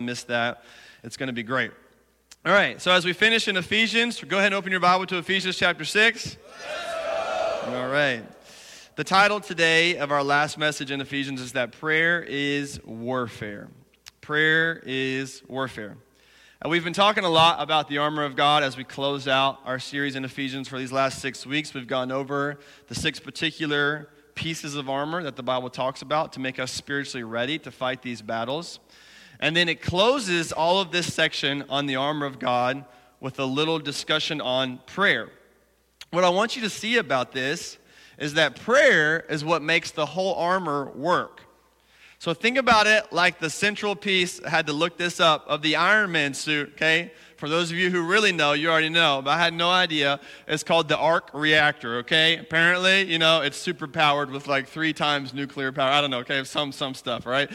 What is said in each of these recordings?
miss that. It's going to be great. All right, so as we finish in Ephesians, go ahead and open your Bible to Ephesians chapter 6. All right. The title today of our last message in Ephesians is that prayer is warfare. Prayer is warfare. Uh, we've been talking a lot about the armor of God as we close out our series in Ephesians for these last six weeks. We've gone over the six particular pieces of armor that the Bible talks about to make us spiritually ready to fight these battles. And then it closes all of this section on the armor of God with a little discussion on prayer. What I want you to see about this is that prayer is what makes the whole armor work. So think about it like the central piece, I had to look this up, of the Iron Man suit, okay? For those of you who really know, you already know, but I had no idea. It's called the arc reactor, okay? Apparently, you know, it's super powered with like three times nuclear power. I don't know, okay? Some, some stuff, right?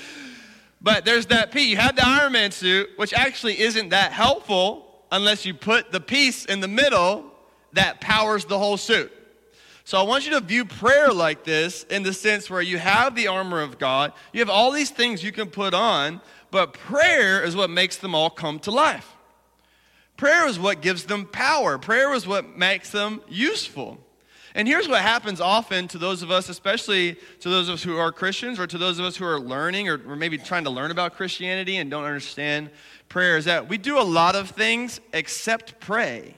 But there's that piece. You have the Iron Man suit, which actually isn't that helpful unless you put the piece in the middle that powers the whole suit. So I want you to view prayer like this in the sense where you have the armor of God, you have all these things you can put on, but prayer is what makes them all come to life. Prayer is what gives them power. Prayer is what makes them useful. And here's what happens often to those of us, especially to those of us who are Christians or to those of us who are learning or, or maybe trying to learn about Christianity and don't understand prayer, is that we do a lot of things except pray.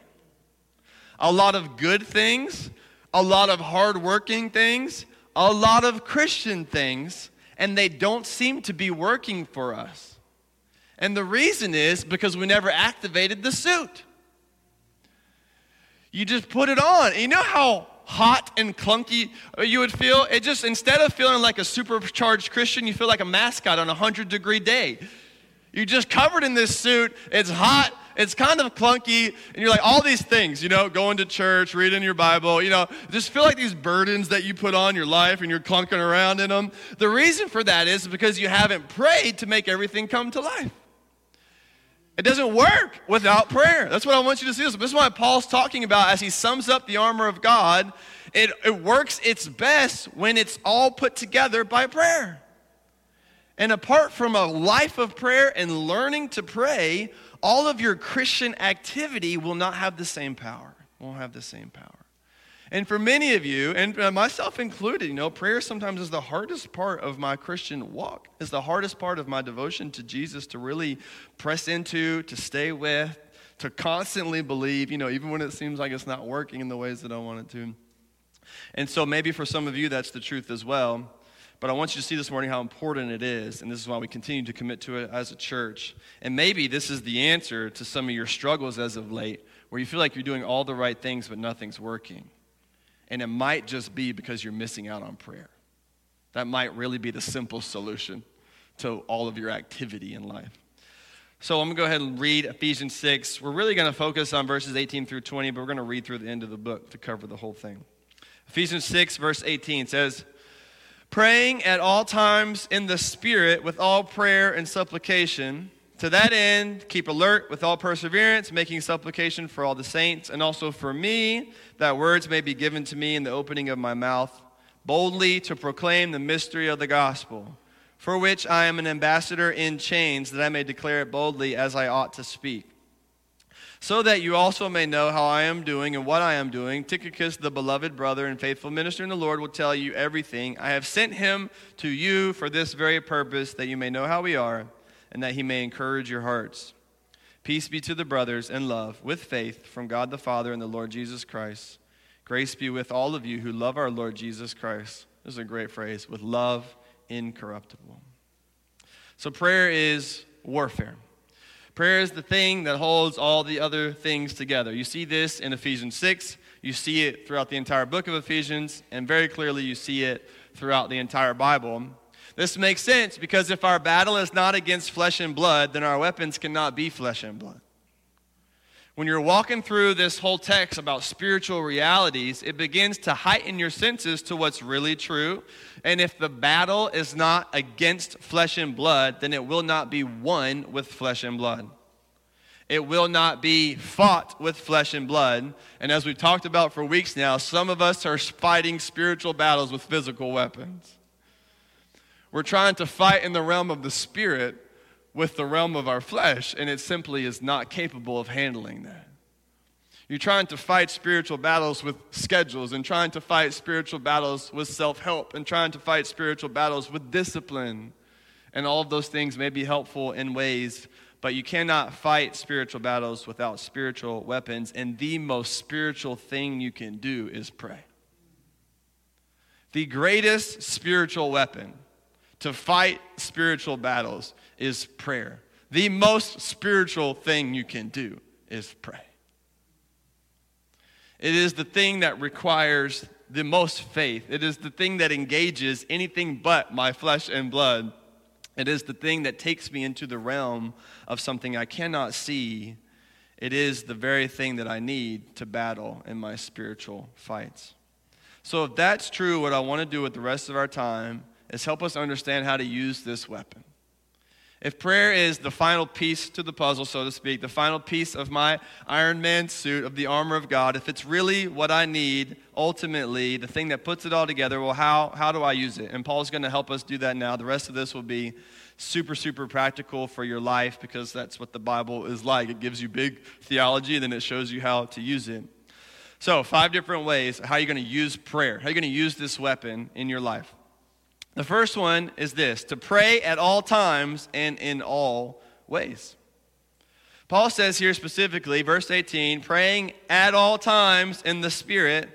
A lot of good things, a lot of hardworking things, a lot of Christian things, and they don't seem to be working for us. And the reason is because we never activated the suit. You just put it on. You know how hot and clunky uh, you would feel. It just, instead of feeling like a supercharged Christian, you feel like a mascot on a 100 degree day. You're just covered in this suit. It's hot. It's kind of clunky. And you're like, all these things, you know, going to church, reading your Bible, you know, just feel like these burdens that you put on your life and you're clunking around in them. The reason for that is because you haven't prayed to make everything come to life. It doesn't work without prayer. That's what I want you to see. This, is why Paul's talking about as he sums up the armor of God. It, it works its best when it's all put together by prayer. And apart from a life of prayer and learning to pray, all of your Christian activity will not have the same power. Won't have the same power. And for many of you, and uh, myself included, you know, prayer sometimes is the hardest part of my Christian walk. It's the hardest part of my devotion to Jesus to really press into, to stay with, to constantly believe, you know, even when it seems like it's not working in the ways that I want it to. And so maybe for some of you that's the truth as well. But I want you to see this morning how important it is, and this is why we continue to commit to it as a church. And maybe this is the answer to some of your struggles as of late, where you feel like you're doing all the right things, but nothing's working. And it might just be because you're missing out on prayer. That might really be the simple solution to all of your activity in life. So I'm going to go ahead and read Ephesians 6. We're really going to focus on verses 18 through 20, but we're going to read through the end of the book to cover the whole thing. Ephesians 6, verse 18 says, Praying at all times in the Spirit with all prayer and supplication to that end, keep alert with all perseverance, making supplication for all the saints, and also for me, that words may be given to me in the opening of my mouth, boldly to proclaim the mystery of the gospel, for which I am an ambassador in chains, that I may declare it boldly as I ought to speak. So that you also may know how I am doing and what I am doing, Tychicus, the beloved brother and faithful minister in the Lord, will tell you everything. I have sent him to you for this very purpose, that you may know how we are and that he may encourage your hearts. Peace be to the brothers and love with faith from God the Father and the Lord Jesus Christ. Grace be with all of you who love our Lord Jesus Christ. This is a great phrase with love incorruptible. So, prayer is warfare. Prayer is the thing that holds all the other things together. You see this in Ephesians 6. You see it throughout the entire book of Ephesians, and very clearly you see it throughout the entire Bible. This makes sense because if our battle is not against flesh and blood, then our weapons cannot be flesh and blood. When you're walking through this whole text about spiritual realities, it begins to heighten your senses to what's really true. And if the battle is not against flesh and blood, then it will not be won with flesh and blood. It will not be fought with flesh and blood. And as we've talked about for weeks now, some of us are fighting spiritual battles with physical weapons. We're trying to fight in the realm of the spirit with the realm of our flesh, and it simply is not capable of handling that. You're trying to fight spiritual battles with schedules, and trying to fight spiritual battles with self help, and trying to fight spiritual battles with discipline. And all of those things may be helpful in ways, but you cannot fight spiritual battles without spiritual weapons. And the most spiritual thing you can do is pray. The greatest spiritual weapon to fight spiritual battles is prayer. The most spiritual thing you can do is pray. It is the thing that requires the most faith. It is the thing that engages anything but my flesh and blood. It is the thing that takes me into the realm of something I cannot see. It is the very thing that I need to battle in my spiritual fights. So, if that's true, what I want to do with the rest of our time is help us understand how to use this weapon. If prayer is the final piece to the puzzle, so to speak, the final piece of my Iron Man suit, of the armor of God, if it's really what I need, ultimately, the thing that puts it all together, well, how, how do I use it? And Paul's going to help us do that now. The rest of this will be super, super practical for your life because that's what the Bible is like. It gives you big theology, and then it shows you how to use it. So, five different ways how you're going to use prayer, how you're going to use this weapon in your life. The first one is this to pray at all times and in all ways. Paul says here specifically, verse 18, praying at all times in the Spirit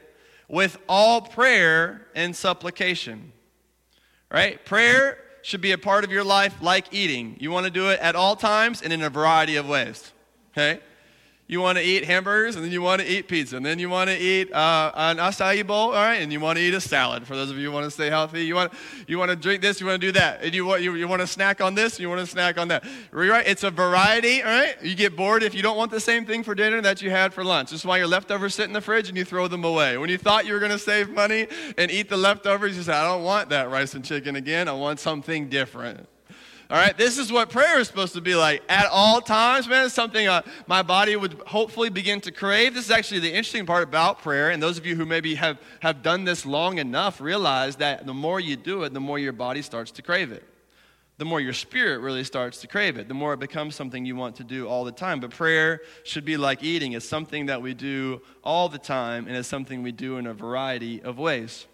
with all prayer and supplication. Right? Prayer should be a part of your life like eating. You want to do it at all times and in a variety of ways. Okay? You want to eat hamburgers, and then you want to eat pizza, and then you want to eat uh, an acai bowl, all right, and you want to eat a salad. For those of you who want to stay healthy, you want you want to drink this, you want to do that, and you want you, you want to snack on this, you want to snack on that. Right? It's a variety, all right. You get bored if you don't want the same thing for dinner that you had for lunch. This is why your leftovers sit in the fridge and you throw them away. When you thought you were going to save money and eat the leftovers, you say, I don't want that rice and chicken again. I want something different. All right, this is what prayer is supposed to be like at all times, man. It's something uh, my body would hopefully begin to crave. This is actually the interesting part about prayer. And those of you who maybe have, have done this long enough realize that the more you do it, the more your body starts to crave it. The more your spirit really starts to crave it, the more it becomes something you want to do all the time. But prayer should be like eating. It's something that we do all the time, and it's something we do in a variety of ways.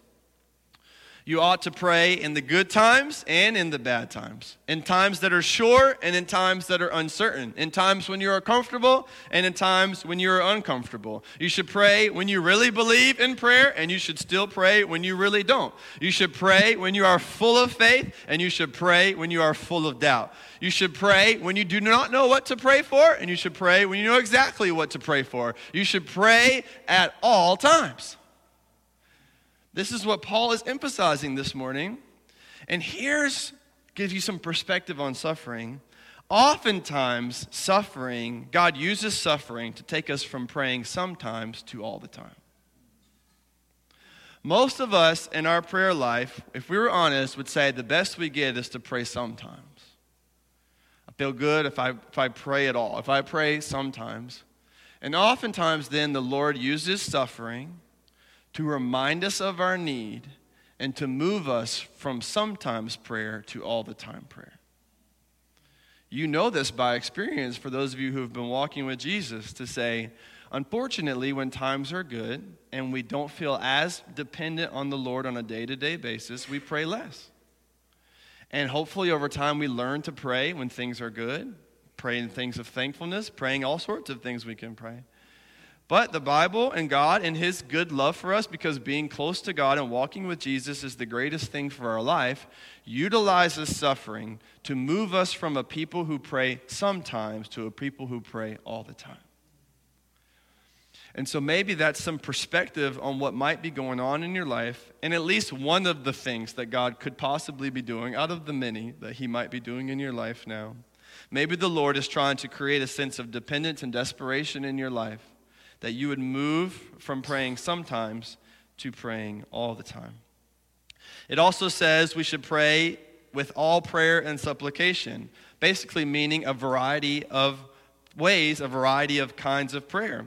You ought to pray in the good times and in the bad times, in times that are sure and in times that are uncertain, in times when you are comfortable and in times when you are uncomfortable. You should pray when you really believe in prayer, and you should still pray when you really don't. You should pray when you are full of faith, and you should pray when you are full of doubt. You should pray when you do not know what to pray for, and you should pray when you know exactly what to pray for. You should pray at all times. This is what Paul is emphasizing this morning. And here's gives you some perspective on suffering. Oftentimes, suffering, God uses suffering to take us from praying sometimes to all the time. Most of us in our prayer life, if we were honest, would say the best we get is to pray sometimes. I feel good if I, if I pray at all, if I pray sometimes. And oftentimes, then, the Lord uses suffering to remind us of our need and to move us from sometimes prayer to all the time prayer. You know this by experience for those of you who have been walking with Jesus to say, unfortunately, when times are good and we don't feel as dependent on the Lord on a day to day basis, we pray less. And hopefully, over time, we learn to pray when things are good, praying things of thankfulness, praying all sorts of things we can pray. But the Bible and God and His good love for us, because being close to God and walking with Jesus is the greatest thing for our life, utilizes suffering to move us from a people who pray sometimes to a people who pray all the time. And so maybe that's some perspective on what might be going on in your life, and at least one of the things that God could possibly be doing out of the many that He might be doing in your life now. Maybe the Lord is trying to create a sense of dependence and desperation in your life that you would move from praying sometimes to praying all the time. It also says we should pray with all prayer and supplication, basically meaning a variety of ways, a variety of kinds of prayer.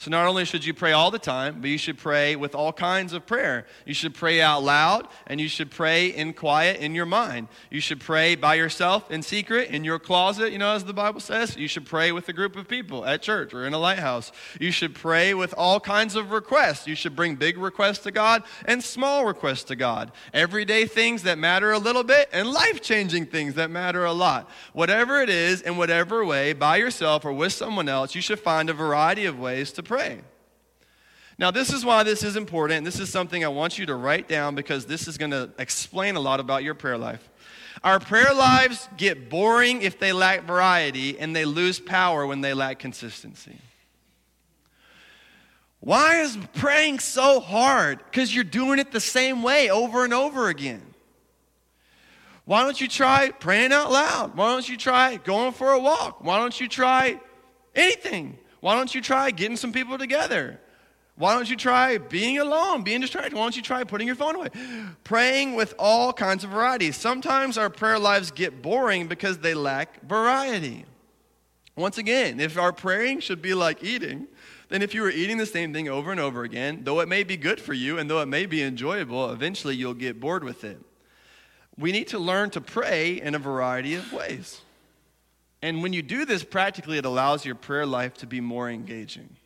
So not only should you pray all the time, but you should pray with all kinds of prayer. You should pray out loud and you should pray in quiet in your mind. You should pray by yourself in secret in your closet, you know, as the Bible says. You should pray with a group of people at church or in a lighthouse. You should pray with all kinds of requests. You should bring big requests to God and small requests to God. Everyday things that matter a little bit and life changing things that matter a lot. Whatever it is, in whatever way, by yourself or with someone else, you should find a variety of ways to pray. Now, this is why this is important. This is something I want you to write down because this is going to explain a lot about your prayer life. Our prayer lives get boring if they lack variety, and they lose power when they lack consistency. Why is praying so hard? Because you're doing it the same way over and over again. Why don't you try praying out loud? Why don't you try going for a walk? Why don't you try anything? Why don't you try getting some people together? Why don't you try being alone, being distracted? Why don't you try putting your phone away? Praying with all kinds of variety. Sometimes our prayer lives get boring because they lack variety. Once again, if our praying should be like eating, then if you were eating the same thing over and over again, though it may be good for you and though it may be enjoyable, eventually you'll get bored with it. We need to learn to pray in a variety of ways. And when you do this practically, it allows your prayer life to be more engaging.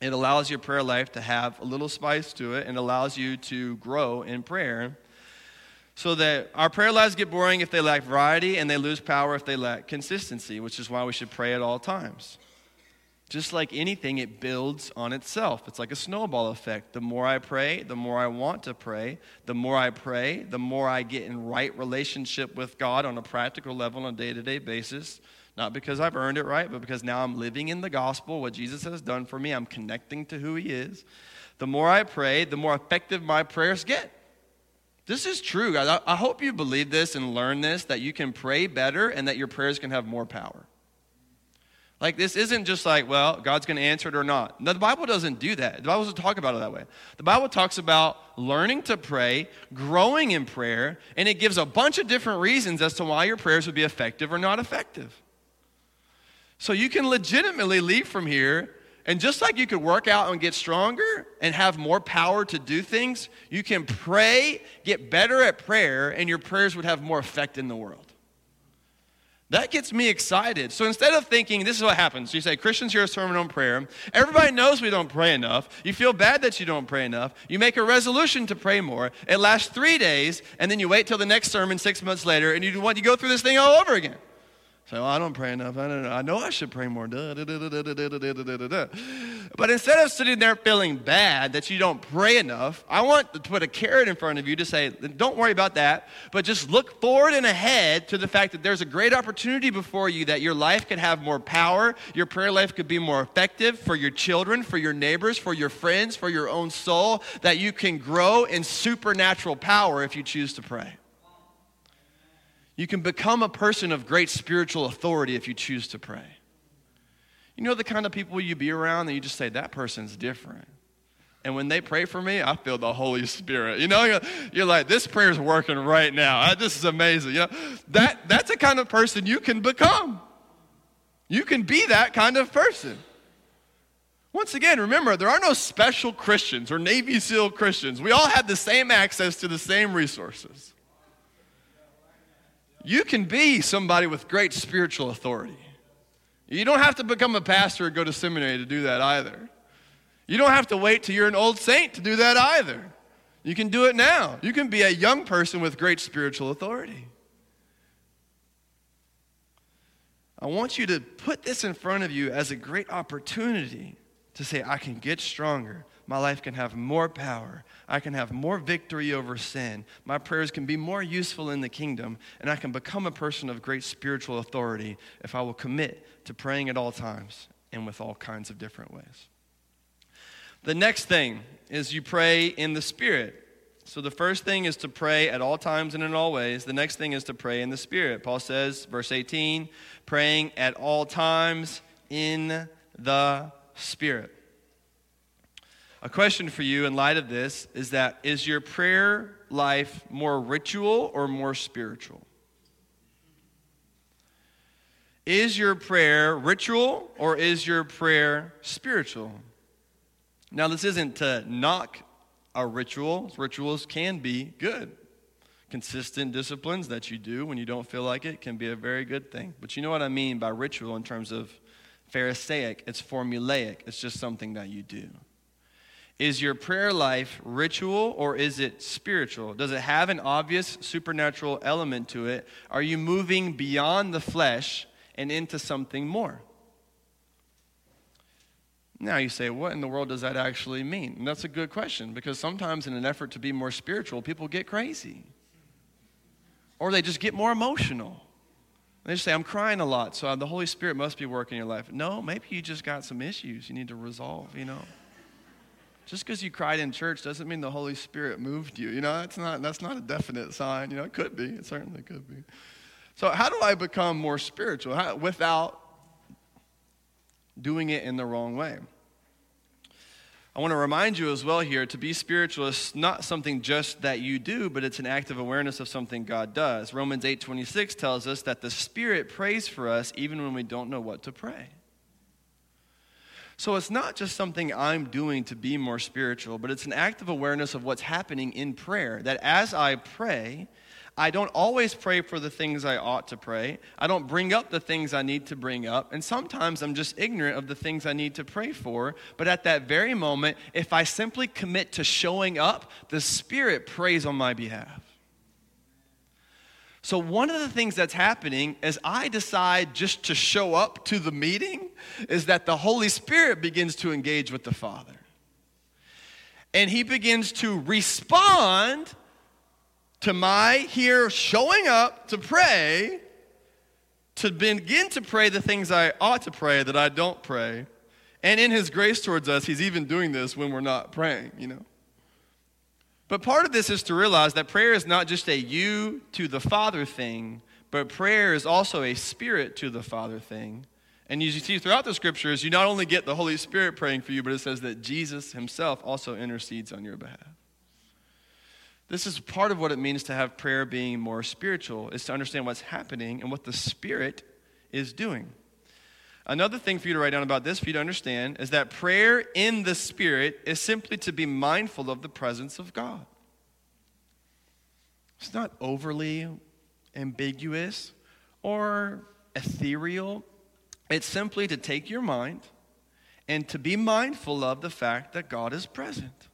It allows your prayer life to have a little spice to it and allows you to grow in prayer. So that our prayer lives get boring if they lack variety and they lose power if they lack consistency, which is why we should pray at all times. Just like anything, it builds on itself. It's like a snowball effect. The more I pray, the more I want to pray. The more I pray, the more I get in right relationship with God on a practical level on a day to day basis. Not because I've earned it right, but because now I'm living in the gospel, what Jesus has done for me. I'm connecting to who he is. The more I pray, the more effective my prayers get. This is true, guys. I, hope you believe this and learn this that you can pray better and that your prayers can have more power. Like, this isn't just like, well, God's going to answer it or not. No, the Bible doesn't do that. The Bible doesn't talk about it that way. The Bible talks about learning to pray, growing in prayer, and it gives a bunch of different reasons as to why your prayers would be effective or not effective. So you can legitimately leave from here, and just like you could work out and get stronger and have more power to do things, you can pray, get better at prayer, and your prayers would have more effect in the world. That gets me excited. So instead of thinking, this is what happens. You say, Christians hear a sermon on prayer. Everybody knows we don't pray enough. You feel bad that you don't pray enough. You make a resolution to pray more. It lasts three days, and then you wait till the next sermon six months later, and you, want, you go through this thing all over again. Well, I don't pray enough. I, don't know. I know I should pray more. But instead of sitting there feeling bad that you don't pray enough, I want to put a carrot in front of you to say, don't worry about that, but just look forward and ahead to the fact that there's a great opportunity before you that your life could have more power, your prayer life could be more effective for your children, for your neighbors, for your friends, for your own soul, that you can grow in supernatural power if you choose to pray. You can become a person of great spiritual authority if you choose to pray. You know the kind of people you be around that you just say, that person's different. And when they pray for me, I feel the Holy Spirit. You know, you're, like, this prayer is working right now. This is amazing. You know, that, that's the kind of person you can become. You can be that kind of person. Once again, remember, there are no special Christians or Navy SEAL Christians. We all have the same access to the same resources. You can be somebody with great spiritual authority. You don't have to become a pastor or go to seminary to do that either. You don't have to wait till you're an old saint to do that either. You can do it now. You can be a young person with great spiritual authority. I want you to put this in front of you as a great opportunity to say, I can get stronger. My life can have more power. I can have more victory over sin. My prayers can be more useful in the kingdom, and I can become a person of great spiritual authority if I will commit to praying at all times and with all kinds of different ways. The next thing is you pray in the Spirit. So the first thing is to pray at all times and in all ways. The next thing is to pray in the Spirit. Paul says, verse 18, praying at all times in the Spirit. A question for you in light of this is that is your prayer life more ritual or more spiritual? Is your prayer ritual or is your prayer spiritual? Now, this isn't to knock our rituals. Rituals can be good. Consistent disciplines that you do when you don't feel like it can be a very good thing. But you know what I mean by ritual in terms of Pharisaic? It's formulaic, it's just something that you do. Is your prayer life ritual or is it spiritual? Does it have an obvious supernatural element to it? Are you moving beyond the flesh and into something more? Now you say, what in the world does that actually mean? And that's a good question because sometimes, in an effort to be more spiritual, people get crazy or they just get more emotional. They just say, I'm crying a lot, so the Holy Spirit must be working in your life. No, maybe you just got some issues you need to resolve, you know. Just because you cried in church doesn't mean the Holy Spirit moved you. You know, that's not, that's not a definite sign. You know, it could be. It certainly could be. So, how do I become more spiritual how, without doing it in the wrong way? I want to remind you as well here to be spiritual is not something just that you do, but it's an active awareness of something God does. Romans 8:26 tells us that the Spirit prays for us even when we don't know what to pray. So it's not just something I'm doing to be more spiritual, but it's an active awareness of what's happening in prayer. That as I pray, I don't always pray for the things I ought to pray. I don't bring up the things I need to bring up. And sometimes I'm just ignorant of the things I need to pray for. But at that very moment, if I simply commit to showing up, the Spirit prays on my behalf. So, one of the things that's happening as I decide just to show up to the meeting is that the Holy Spirit begins to engage with the Father. And he begins to respond to my here showing up to pray, to begin to pray the things I ought to pray that I don't pray. And in his grace towards us, he's even doing this when we're not praying, you know. But part of this is to realize that prayer is not just a you to the Father thing, but prayer is also a spirit to the Father thing. And as you see throughout the scriptures, you not only get the Holy Spirit praying for you, but it says that Jesus himself also intercedes on your behalf. This is part of what it means to have prayer being more spiritual, is to understand what's happening and what the Spirit is doing. Another thing for you to write down about this, for you to understand, is that prayer in the Spirit is simply to be mindful of the presence of God. It's not overly ambiguous or ethereal. It's simply to take your mind and to be mindful of the fact that God is present,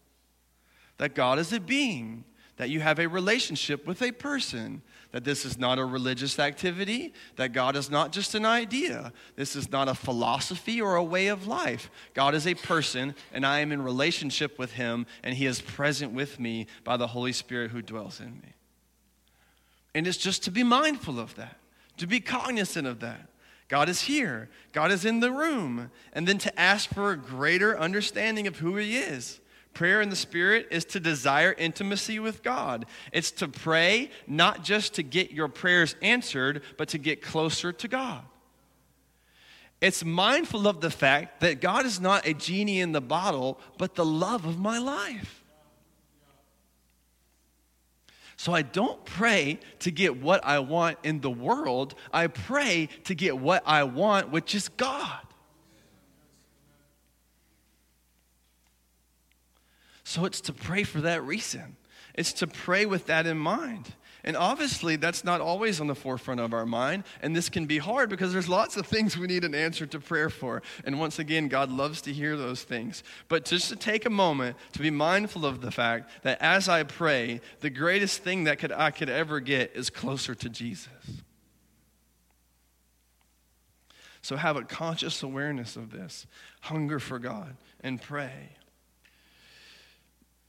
that God is a being, that you have a relationship with a person, that this is not a religious activity, that God is not just an idea, this is not a philosophy or a way of life. God is a person, and I am in relationship with him, and he is present with me by the Holy Spirit who dwells in me. And it's just to be mindful of that, to be cognizant of that. God is here, God is in the room, and then to ask for a greater understanding of who he is Prayer in the Spirit is to desire intimacy with God. It's to pray not just to get your prayers answered, but to get closer to God. It's mindful of the fact that God is not a genie in the bottle, but the love of my life. So I don't pray to get what I want in the world, I pray to get what I want, which is God. So it's to pray for that reason. It's to pray with that in mind. And obviously, that's not always on the forefront of our mind. And this can be hard because there's lots of things we need an answer to prayer for. And once again, God loves to hear those things. But just to take a moment to be mindful of the fact that as I pray, the greatest thing that could, I could ever get is closer to Jesus. So have a conscious awareness of this, hunger for God, and pray.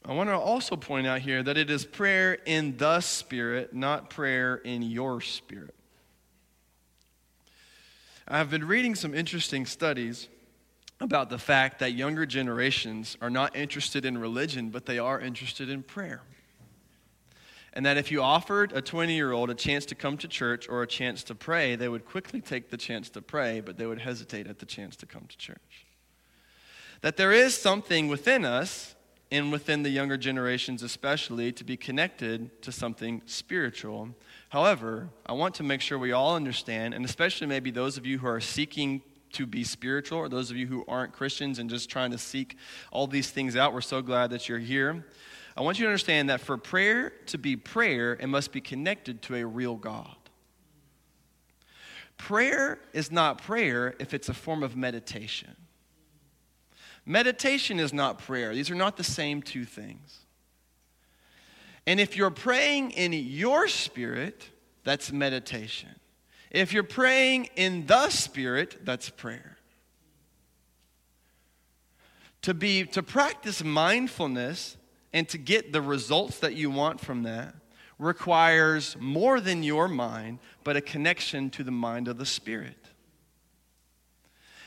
I want to also point out here that it is prayer in the Spirit, not prayer in your spirit. I've been reading some interesting studies about the fact that younger generations are not interested in religion, but they are interested in prayer. And that if you offered a 20 year old a chance to come to church or a chance to pray, they would quickly take the chance to pray, but they would hesitate at the chance to come to church. That there is something within us and within the younger generations especially, to be connected to something spiritual. However, I want to make sure we all understand, and especially maybe those of you who are seeking to be spiritual, or those of you who aren't Christians and just trying to seek all these things out, we're so glad that you're here. I want you to understand that for prayer to be prayer, it must be connected to a real God. Prayer is not prayer if it's a form of meditation. Meditation is not prayer, these are not the same two things. And if you're praying in your spirit, that's meditation. If you're praying in the spirit, that's prayer. To be to practice mindfulness and to get the results that you want from that requires more than your mind, but a connection to the mind of the spirit.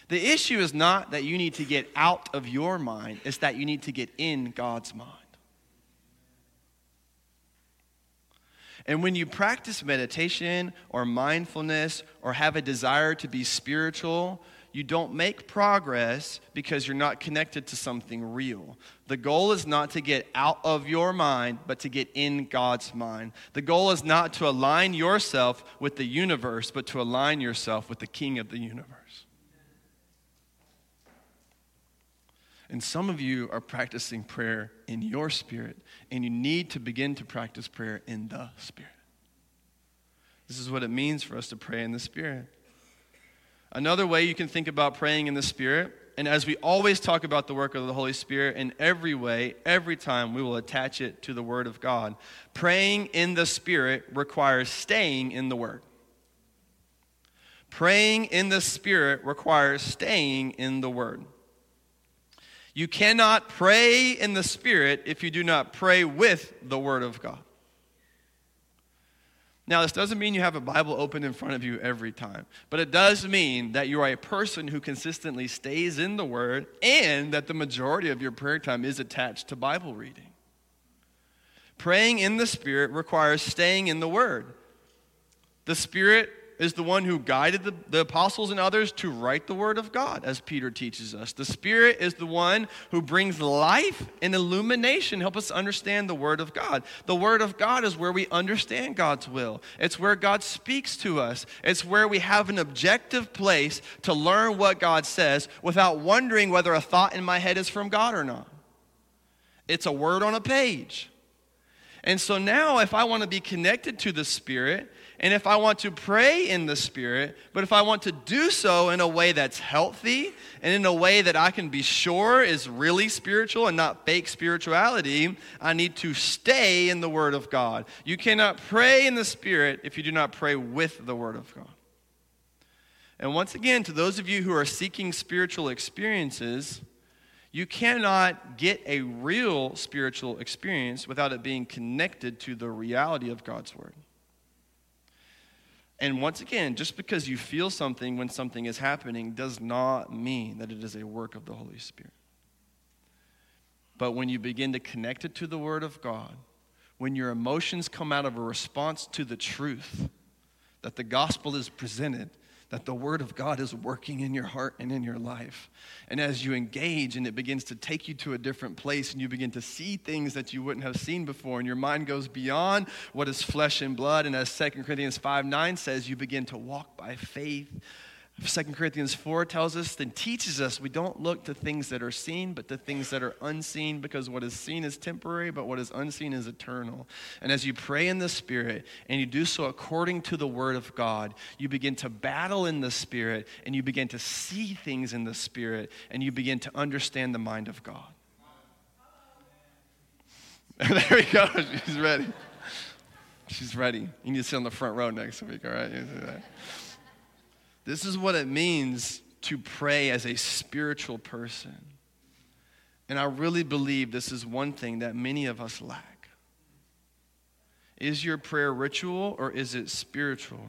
The issue is not that you need to get out of your mind, it's that you need to get in God's mind. And when you practice meditation or mindfulness or have a desire to be spiritual, you don't make progress because you're not connected to something real. The goal is not to get out of your mind, but to get in God's mind. The goal is not to align yourself with the universe, but to align yourself with the King of the universe. And some of you are practicing prayer in your spirit, and you need to begin to practice prayer in the spirit. This is what it means for us to pray in the spirit. Another way you can think about praying in the spirit, and as we always talk about the work of the Holy Spirit, in every way, every time, we will attach it to the Word of God. Praying in the Spirit requires staying in the Word. Praying in the Spirit requires staying in the Word. You cannot pray in the Spirit if you do not pray with the Word of God. Now, this doesn't mean you have a Bible open in front of you every time, but it does mean that you are a person who consistently stays in the Word and that the majority of your prayer time is attached to Bible reading. Praying in the Spirit requires staying in the Word. The Spirit is the one who guided the, the, apostles and others to write the word of God, as Peter teaches us. The Spirit is the one who brings life and illumination, help us understand the word of God. The word of God is where we understand God's will, it's where God speaks to us, it's where we have an objective place to learn what God says without wondering whether a thought in my head is from God or not. It's a word on a page. And so now, if I want to be connected to the Spirit, and if I want to pray in the Spirit, but if I want to do so in a way that's healthy and in a way that I can be sure is really spiritual and not fake spirituality, I need to stay in the Word of God. You cannot pray in the Spirit if you do not pray with the Word of God. And once again, to those of you who are seeking spiritual experiences, you cannot get a real spiritual experience without it being connected to the reality of God's Word. And once again, just because you feel something when something is happening does not mean that it is a work of the Holy Spirit. But when you begin to connect it to the Word of God, when your emotions come out of a response to the truth that the gospel is presented, that the Word of God is working in your heart and in your life. And as you engage and it begins to take you to a different place and you begin to see things that you wouldn't have seen before, and your mind goes beyond what is flesh and blood. And as 2 Corinthians 5 9 says, you begin to walk by faith 2 Corinthians 4 tells us and teaches us we don't look to things that are seen, but to things that are unseen, because what is seen is temporary, but what is unseen is eternal. And as you pray in the Spirit and you do so according to the Word of God, you begin to battle in the Spirit and you begin to see things in the Spirit and you begin to understand the mind of God. there we go. She's ready. She's ready. You need to sit on the front row next week, all right? This is what it means to pray as a spiritual person. And I really believe this is one thing that many of us lack. Is your prayer ritual or is it spiritual?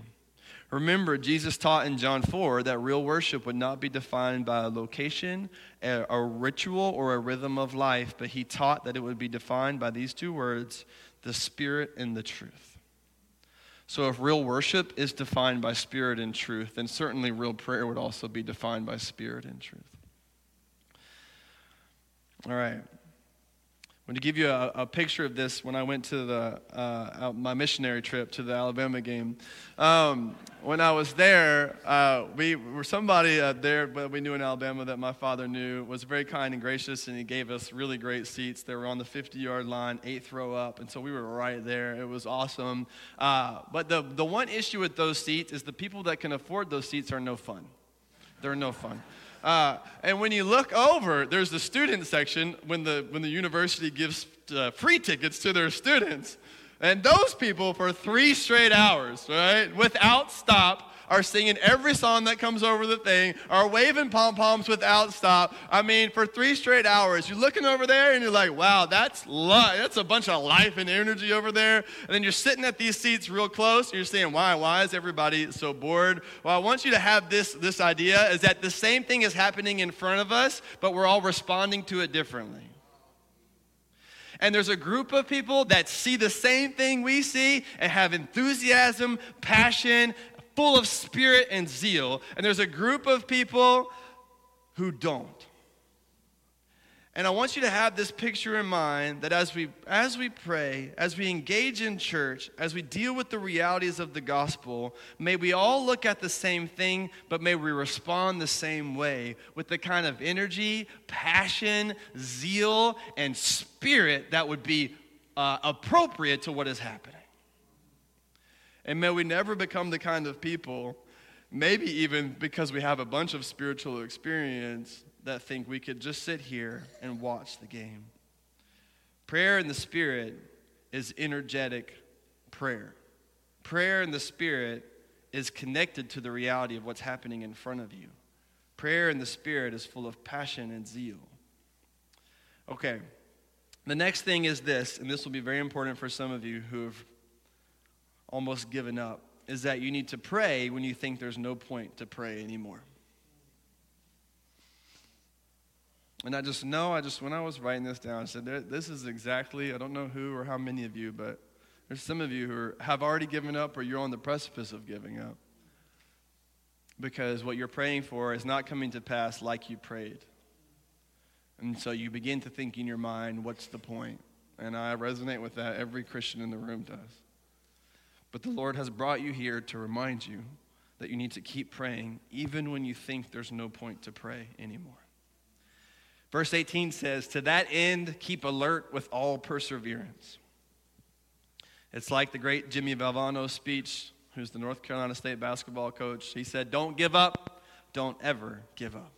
Remember, Jesus taught in John 4 that real worship would not be defined by a location, a, a, ritual, or a rhythm of life, but he taught that it would be defined by these two words the Spirit and the truth. So, if real worship is defined by spirit and truth, then certainly real prayer would also be defined by spirit and truth. All right. I'm to give you a, a, picture of this when I went to the, uh, my missionary trip to the Alabama game. Um, when I was there, uh, we were somebody uh, there that we knew in Alabama that my father knew was very kind and gracious, and he gave us really great seats. They were on the 50 yard line, eighth row up, and so we were right there. It was awesome. Uh, but the, the one issue with those seats is the people that can afford those seats are no fun. They're no fun. Uh, and when you look over, there's the student section when the, when the university gives uh, free tickets to their students. And those people, for three straight hours, right, without stop, are singing every song that comes over the thing, are waving pom poms without stop. I mean, for three straight hours, you're looking over there and you're like, wow, that's li- that's a bunch of life and energy over there. And then you're sitting at these seats real close and you're saying, why? Why is everybody so bored? Well, I want you to have this, this idea is that the same thing is happening in front of us, but we're all responding to it differently. And there's a group of people that see the same thing we see and have enthusiasm, passion, full of spirit and zeal, and there's a group of people who don't. And I want you to have this picture in mind that as we as we pray, as we engage in church, as we deal with the realities of the gospel, may we all look at the same thing, but may we respond the same way with the kind of energy, passion, zeal, and spirit that would be uh, appropriate to what is happening. And may we never become the kind of people, maybe even because we have a bunch of spiritual experience, that think we could just sit here and watch the game. Prayer in the Spirit is energetic prayer. Prayer in the Spirit is connected to the reality of what's happening in front of you. Prayer in the Spirit is full of passion and zeal. Okay, the next thing is this, and this will be very important for some of you who have almost given up is that you need to pray when you think there's no point to pray anymore. And I just know, I just, when I was writing this down, I said, this is exactly, I don't know who or how many of you, but there's some of you who are, have already given up or you're on the precipice of giving up. Because what you're praying for is not coming to pass like you prayed. And so you begin to think in your mind, what's the point? And I resonate with that. Every Christian in the room does. But the Lord has brought you here to remind you that you need to keep praying even when you think there's no point to pray anymore. Verse 18 says, To that end, keep alert with all perseverance. It's like the great Jimmy Valvano speech, who's the North Carolina State basketball coach. He said, Don't give up, don't ever give up.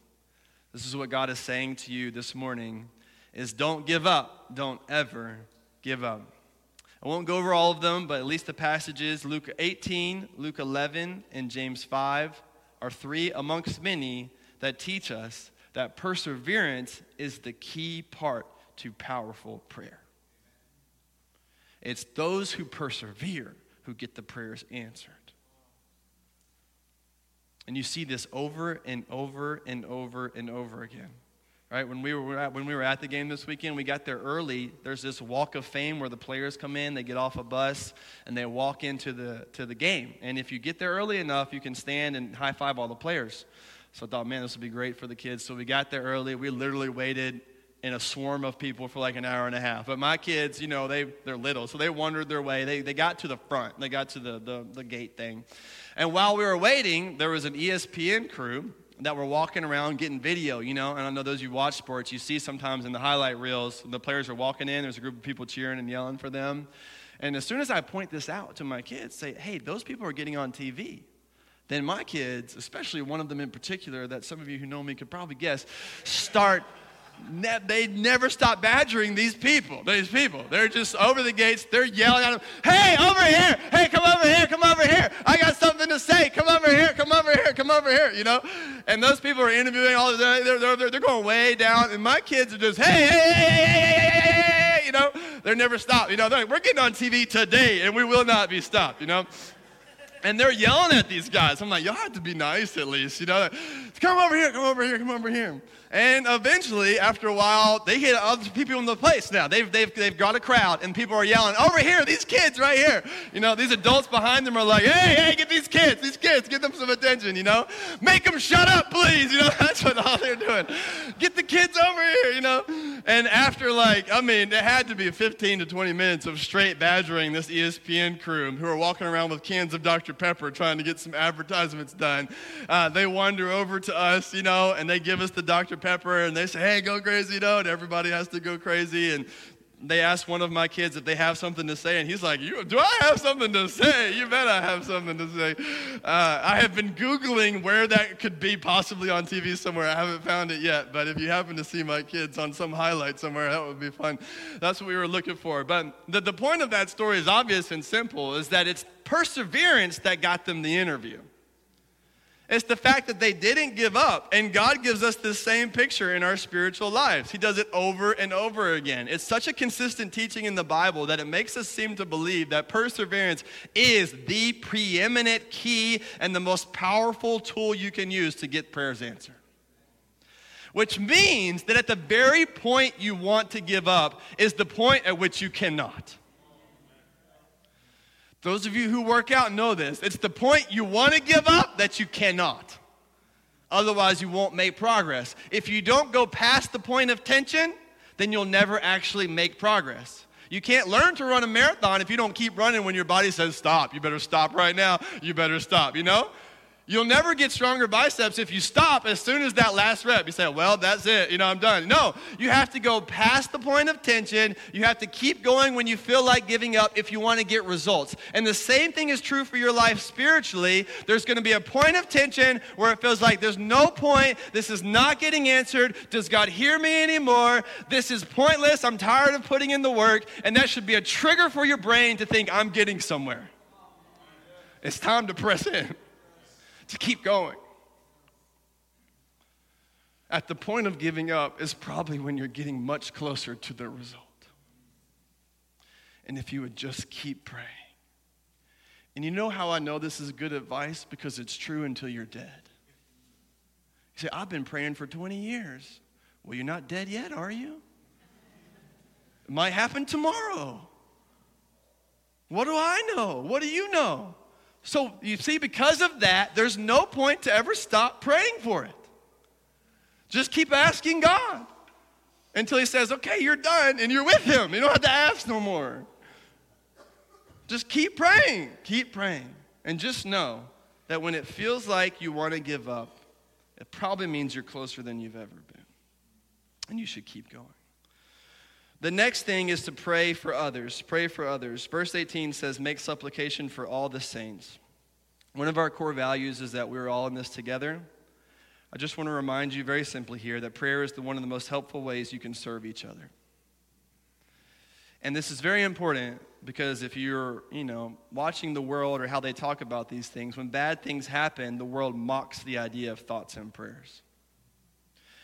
This is what God is saying to you this morning is don't give up, don't ever give up. I won't go over all of them, but at least the passages Luke 18, Luke 11, and James 5 are three amongst many that teach us that perseverance is the key part to powerful prayer. It's those who persevere who get the prayers answered. And you see this over and over and over and over again right? When we were at, when we were at the game this weekend, we got there early. There's this walk of fame where the players come in, they get off a bus, and they walk into the to the game. And if you get there early enough, you can stand and high five all the players. So I thought, man, this would be great for the kids. So we got there early. We literally waited in a swarm of people for like an hour and a half. But my kids, you know, they, they're little, so they wandered their way. They, they got to the front, they got to the, the, the gate thing. And while we were waiting, there was an ESPN crew that were walking around getting video, you know. And I know those of you watch sports, you see sometimes in the highlight reels, the players are walking in, there's a group of people cheering and yelling for them. And as soon as I point this out to my kids, say, hey, those people are getting on TV, then my kids, especially one of them in particular, that some of you who know me could probably guess, start ne- they never stop badgering these people. These people. They're just over the gates. They're yelling at them, hey, over here. Hey, come over here. Come over here. I got something to say. Come over here. Come over here. Come over here. You know? And those people are interviewing all of them. They're, they're, they're going way down. And my kids are just, hey, hey, hey, hey, hey, hey, hey, hey. You know? They're never stopped. You know? Like, we're getting on TV today and we will not be stopped. You know? And they're yelling at these guys. I'm like, y'all have to be nice at least, you know? Come over here, come over here, come over here. And eventually, after a while, they get other people in the place now. They've, they've, they've got a crowd, and people are yelling, over here, these kids right here. You know, these adults behind them are like, hey, hey, get these kids, these kids, get them some attention, you know? Make them shut up, please. You know, that's what all they're doing. Get the kids over here, you know? And after like, I mean, it had to be 15 to 20 minutes of straight badgering this ESPN crew who are walking around with cans of Dr. Pepper trying to get some advertisements done. Uh, they wander over to us, you know, and they give us the Dr. Pepper and they say, hey, go crazy, you know, and everybody has to go crazy. And they ask one of my kids if they have something to say, and he's like, Do I have something to say? You bet I have something to say. Uh, I have been Googling where that could be possibly on TV somewhere. I haven't found it yet, but if you happen to see my kids on some highlight somewhere, that would be fun. That's what we were looking for. But the, the point of that story is obvious and simple is that it's perseverance that got them the interview. It's the fact that they didn't give up. And God gives us this same picture in our spiritual lives. He does it over and over again. It's such a consistent teaching in the Bible that it makes us seem to believe that perseverance is the preeminent key and the most powerful tool you can use to get prayers answered. Which means that at the very point you want to give up is the point at which you cannot. Those of you who work out know this. It's the point you want to give up that you cannot. Otherwise, you won't make progress. If you don't go past the point of tension, then you'll never actually make progress. You can't learn to run a marathon if you don't keep running when your body says stop. You better stop right now. You better stop, you know? You'll never get stronger biceps if you stop as soon as that last rep. You say, well, that's it. You know, I'm done. No, you have to go past the point of tension. You have to keep going when you feel like giving up if you want to get results. And the same thing is true for your life spiritually. There's going to be a point of tension where it feels like there's no point. This is not getting answered. Does God hear me anymore? This is pointless. I'm tired of putting in the work. And that should be a trigger for your brain to think, I'm getting somewhere. It's time to press in to keep going. At the point of giving up is probably when you're getting much closer to the result. And if you would just keep praying. And you know how I know this is good advice? Because it's true until you're dead. You say, I've been praying for 20 years. Well, you're not dead yet, are you? It might happen tomorrow. What do I know? What do you know? So you see, because of that, there's no point to ever stop praying for it. Just keep asking God until He says, okay, you're done, and you're with Him. You don't have to ask no more. Just keep praying, keep praying. And just know that when it feels like you want to give up, it probably means you're closer than you've ever been. And you should keep going. The next thing is to pray for others. Pray for others. Verse 18 says, Make supplication for all the saints. One of our core values is that we're all in this together. I just want to remind you very simply here that prayer is the, one of the most helpful ways you can serve each other. And this is very important because if you're, you know, watching the world or how they talk about these things, when bad things happen, the world mocks the idea of thoughts and prayers.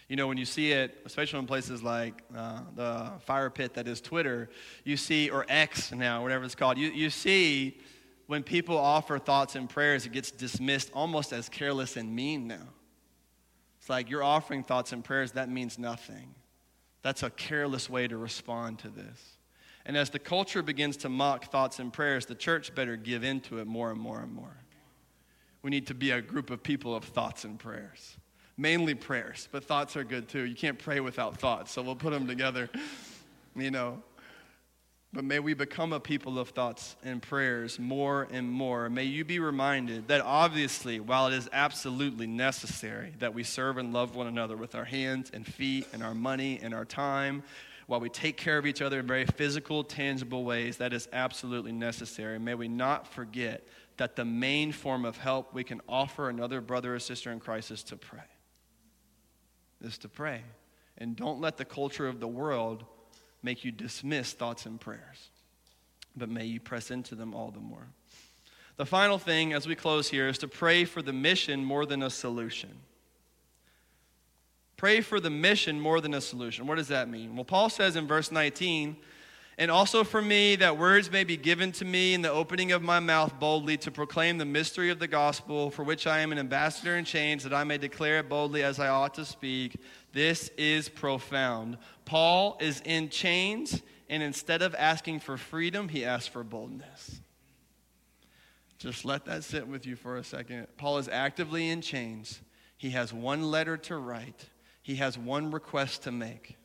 You know, when you see it, especially in places like uh, the fire pit that is Twitter, you see, or X now, whatever it's called, you, you see when people offer thoughts and prayers, it gets dismissed almost as careless and mean now. It's like you're offering thoughts and prayers, that means nothing. That's a careless way to respond to this. And as the culture begins to mock thoughts and prayers, the church better give into it more and more and more. We need to be a group of people of thoughts and prayers mainly prayers, but thoughts are good too. You can't pray without thoughts, so we'll put them together, you know. But may we become a people of thoughts and prayers more and more. May you be reminded that obviously, while it is absolutely necessary that we serve and love one another with our hands and feet and our money and our time, while we take care of each other in very physical, tangible ways, that is absolutely necessary. May we not forget that the main form of help we can offer another brother or sister in Christ is to pray is to pray. And don't let the culture of the world make you dismiss thoughts and prayers, but may you press into them all the more. The final thing as we close here is to pray for the mission more than a solution. Pray for the mission more than a solution. What does that mean? Well, Paul says in verse 19, and also for me, that words may be given to me in the opening of my mouth boldly to proclaim the mystery of the gospel, for which I am an ambassador in chains, that I may declare it boldly as I ought to speak. This is profound. Paul is in chains, and instead of asking for freedom, he asks for boldness. Just let that sit with you for a second. Paul is actively in chains. He has one letter to write, he has one request to make.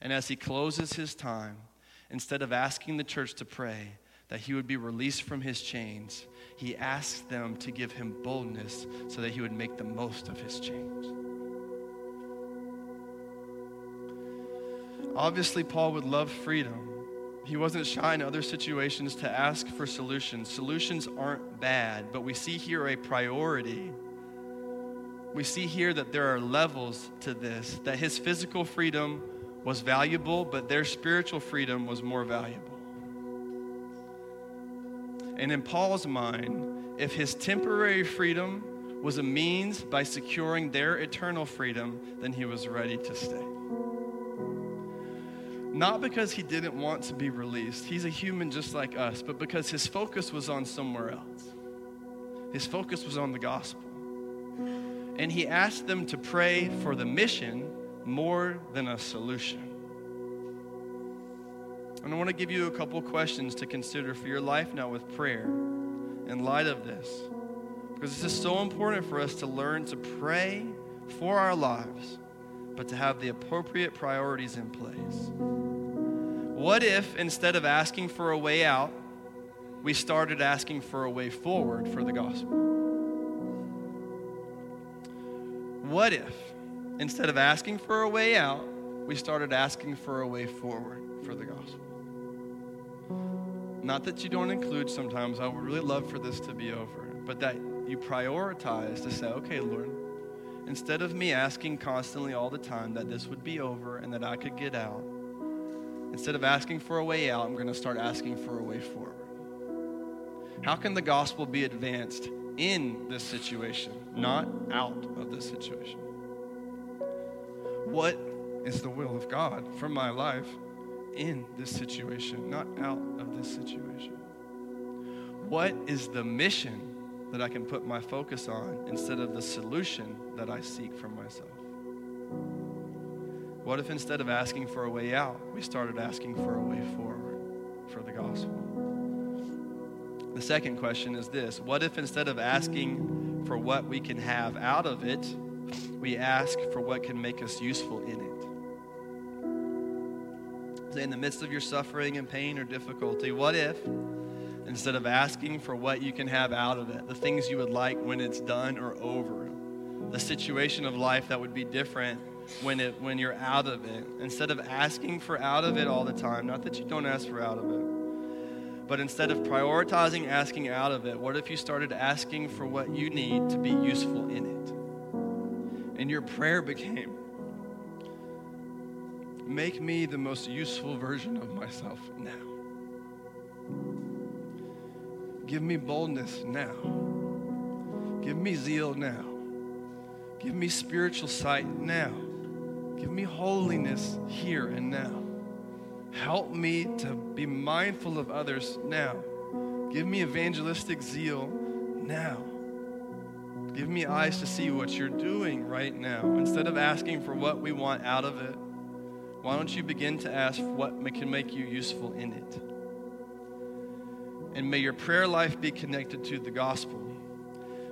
And as he closes his time, instead of asking the church to pray that he would be released from his chains, he asked them to give him boldness so that he would make the most of his chains. Obviously, Paul would love freedom. He wasn't shy in other situations to ask for solutions. Solutions aren't bad, but we see here a priority. We see here that there are levels to this, that his physical freedom was valuable, but their spiritual freedom was more valuable. And in Paul's mind, if his temporary freedom was a means by securing their eternal freedom, then he was ready to stay. Not because he didn't want to be released, he's a human just like us, but because his focus was on somewhere else. His focus was on the gospel. And he asked them to pray for the mission more than a solution. And I want to give you a couple questions to consider for your life now with prayer in light of this. Because this is so important for us to learn to pray for our lives, but to have the appropriate priorities in place. What if instead of asking for a way out, we started asking for a way forward for the gospel? What if instead of asking for a way out, we started asking for a way forward for the gospel? Not that you don't include sometimes, I would really love for this to be over, but that you prioritize to say, okay, Lord, instead of me asking constantly all the time that this would be over and that I could get out, Instead of asking for a way out, I'm going to start asking for a way forward. How can the gospel be advanced in this situation, not out of this situation? What is the will of God for my life in this situation, not out of this situation? What is the mission that I can put my focus on instead of the solution that I seek for myself? What if instead of asking for a way out, we started asking for a way forward for the gospel? The second question is this What if instead of asking for what we can have out of it, we ask for what can make us useful in it? Say, in the midst of your suffering and pain or difficulty, what if instead of asking for what you can have out of it, the things you would like when it's done or over, the situation of life that would be different when it when you're out of it instead of asking for out of it all the time not that you don't ask for out of it but instead of prioritizing asking out of it what if you started asking for what you need to be useful in it and your prayer became make me the most useful version of myself now give me boldness now give me zeal now give me spiritual sight now Give me holiness here and now. Help me to be mindful of others now. Give me evangelistic zeal now. Give me eyes to see what you're doing right now. Instead of asking for what we want out of it, why don't you begin to ask what can make you useful in it? And may your prayer life be connected to the gospel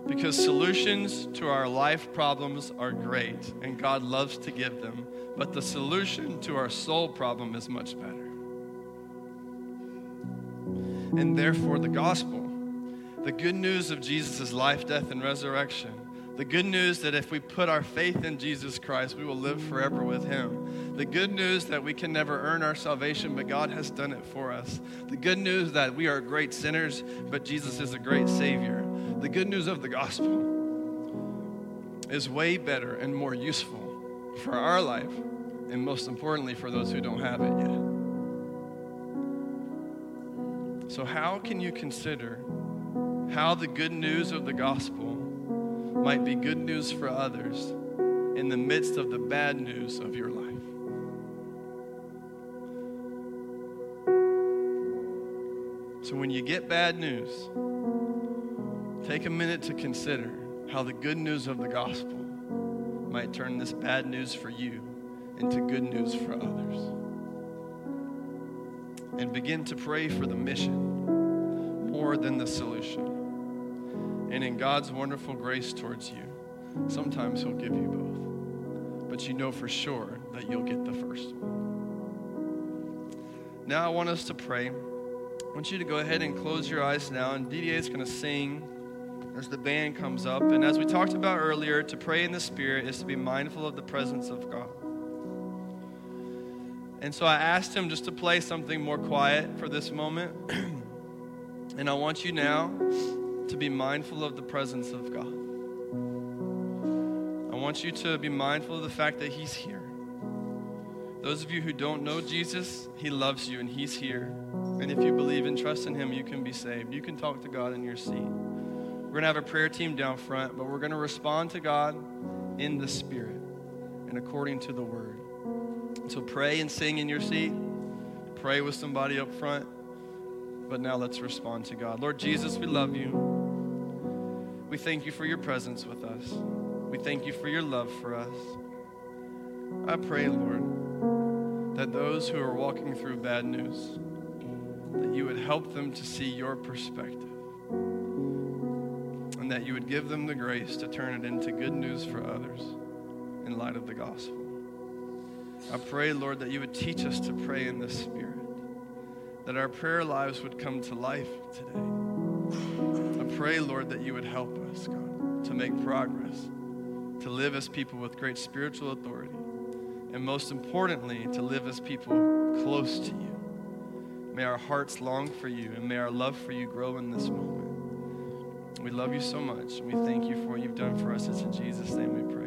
because solutions to our life problems are great and God loves to give them, but the solution to our soul problem is much better. And therefore, the gospel, the good news of Jesus' life, death, and resurrection, the good news that if we put our faith in Jesus Christ, we will live forever with Him. The good news that we can never earn our salvation, but God has done it for us. The good news that we are great sinners, but Jesus is a great Savior. The good news of the gospel is way better and more useful for our life, and most importantly, for those who don't have it yet. So, how can you consider how the good news of the gospel might be good news for others in the midst of the bad news of your life? So, when you get bad news, take a minute to consider how the good news of the gospel might turn this bad news for you into good news for others. And begin to pray for the mission more than the solution. And in God's wonderful grace towards you, sometimes He'll give you both. But you know for sure that you'll get the first one. Now I want us to pray. I want you to go ahead and close your eyes now, and DDA is going to sing as the band comes up. And as we talked about earlier, to pray in the Spirit is to be mindful of the presence of God. And so I asked him just to play something more quiet for this moment. and I want you now to be mindful of the presence of God. I want you to be mindful of the fact that He's here. Those of you who don't know Jesus, He loves you and He's here. And if you believe and trust in Him, you can be saved. You can talk to God in your seat. We're going to have a prayer team down front, but we're going to respond to God in the Spirit and according to the Word. So pray and sing in your seat, pray with somebody up front. But now let's respond to God. Lord Jesus, we love you. We thank you for your presence with us. We thank you for your love for us. I pray, Lord, that those who are walking through bad news, that you would help them to see your perspective and that you would give them the grace to turn it into good news for others in light of the gospel. I pray, Lord, that you would teach us to pray in the Spirit, that our prayer lives would come to life today. Pray, Lord, that you would help us, God, to make progress, to live as people with great spiritual authority, and most importantly, to live as people close to you. May our hearts long for you, and may our love for you grow in this moment. We love you so much. and We thank you for what you've done for us. It's in Jesus' name we pray.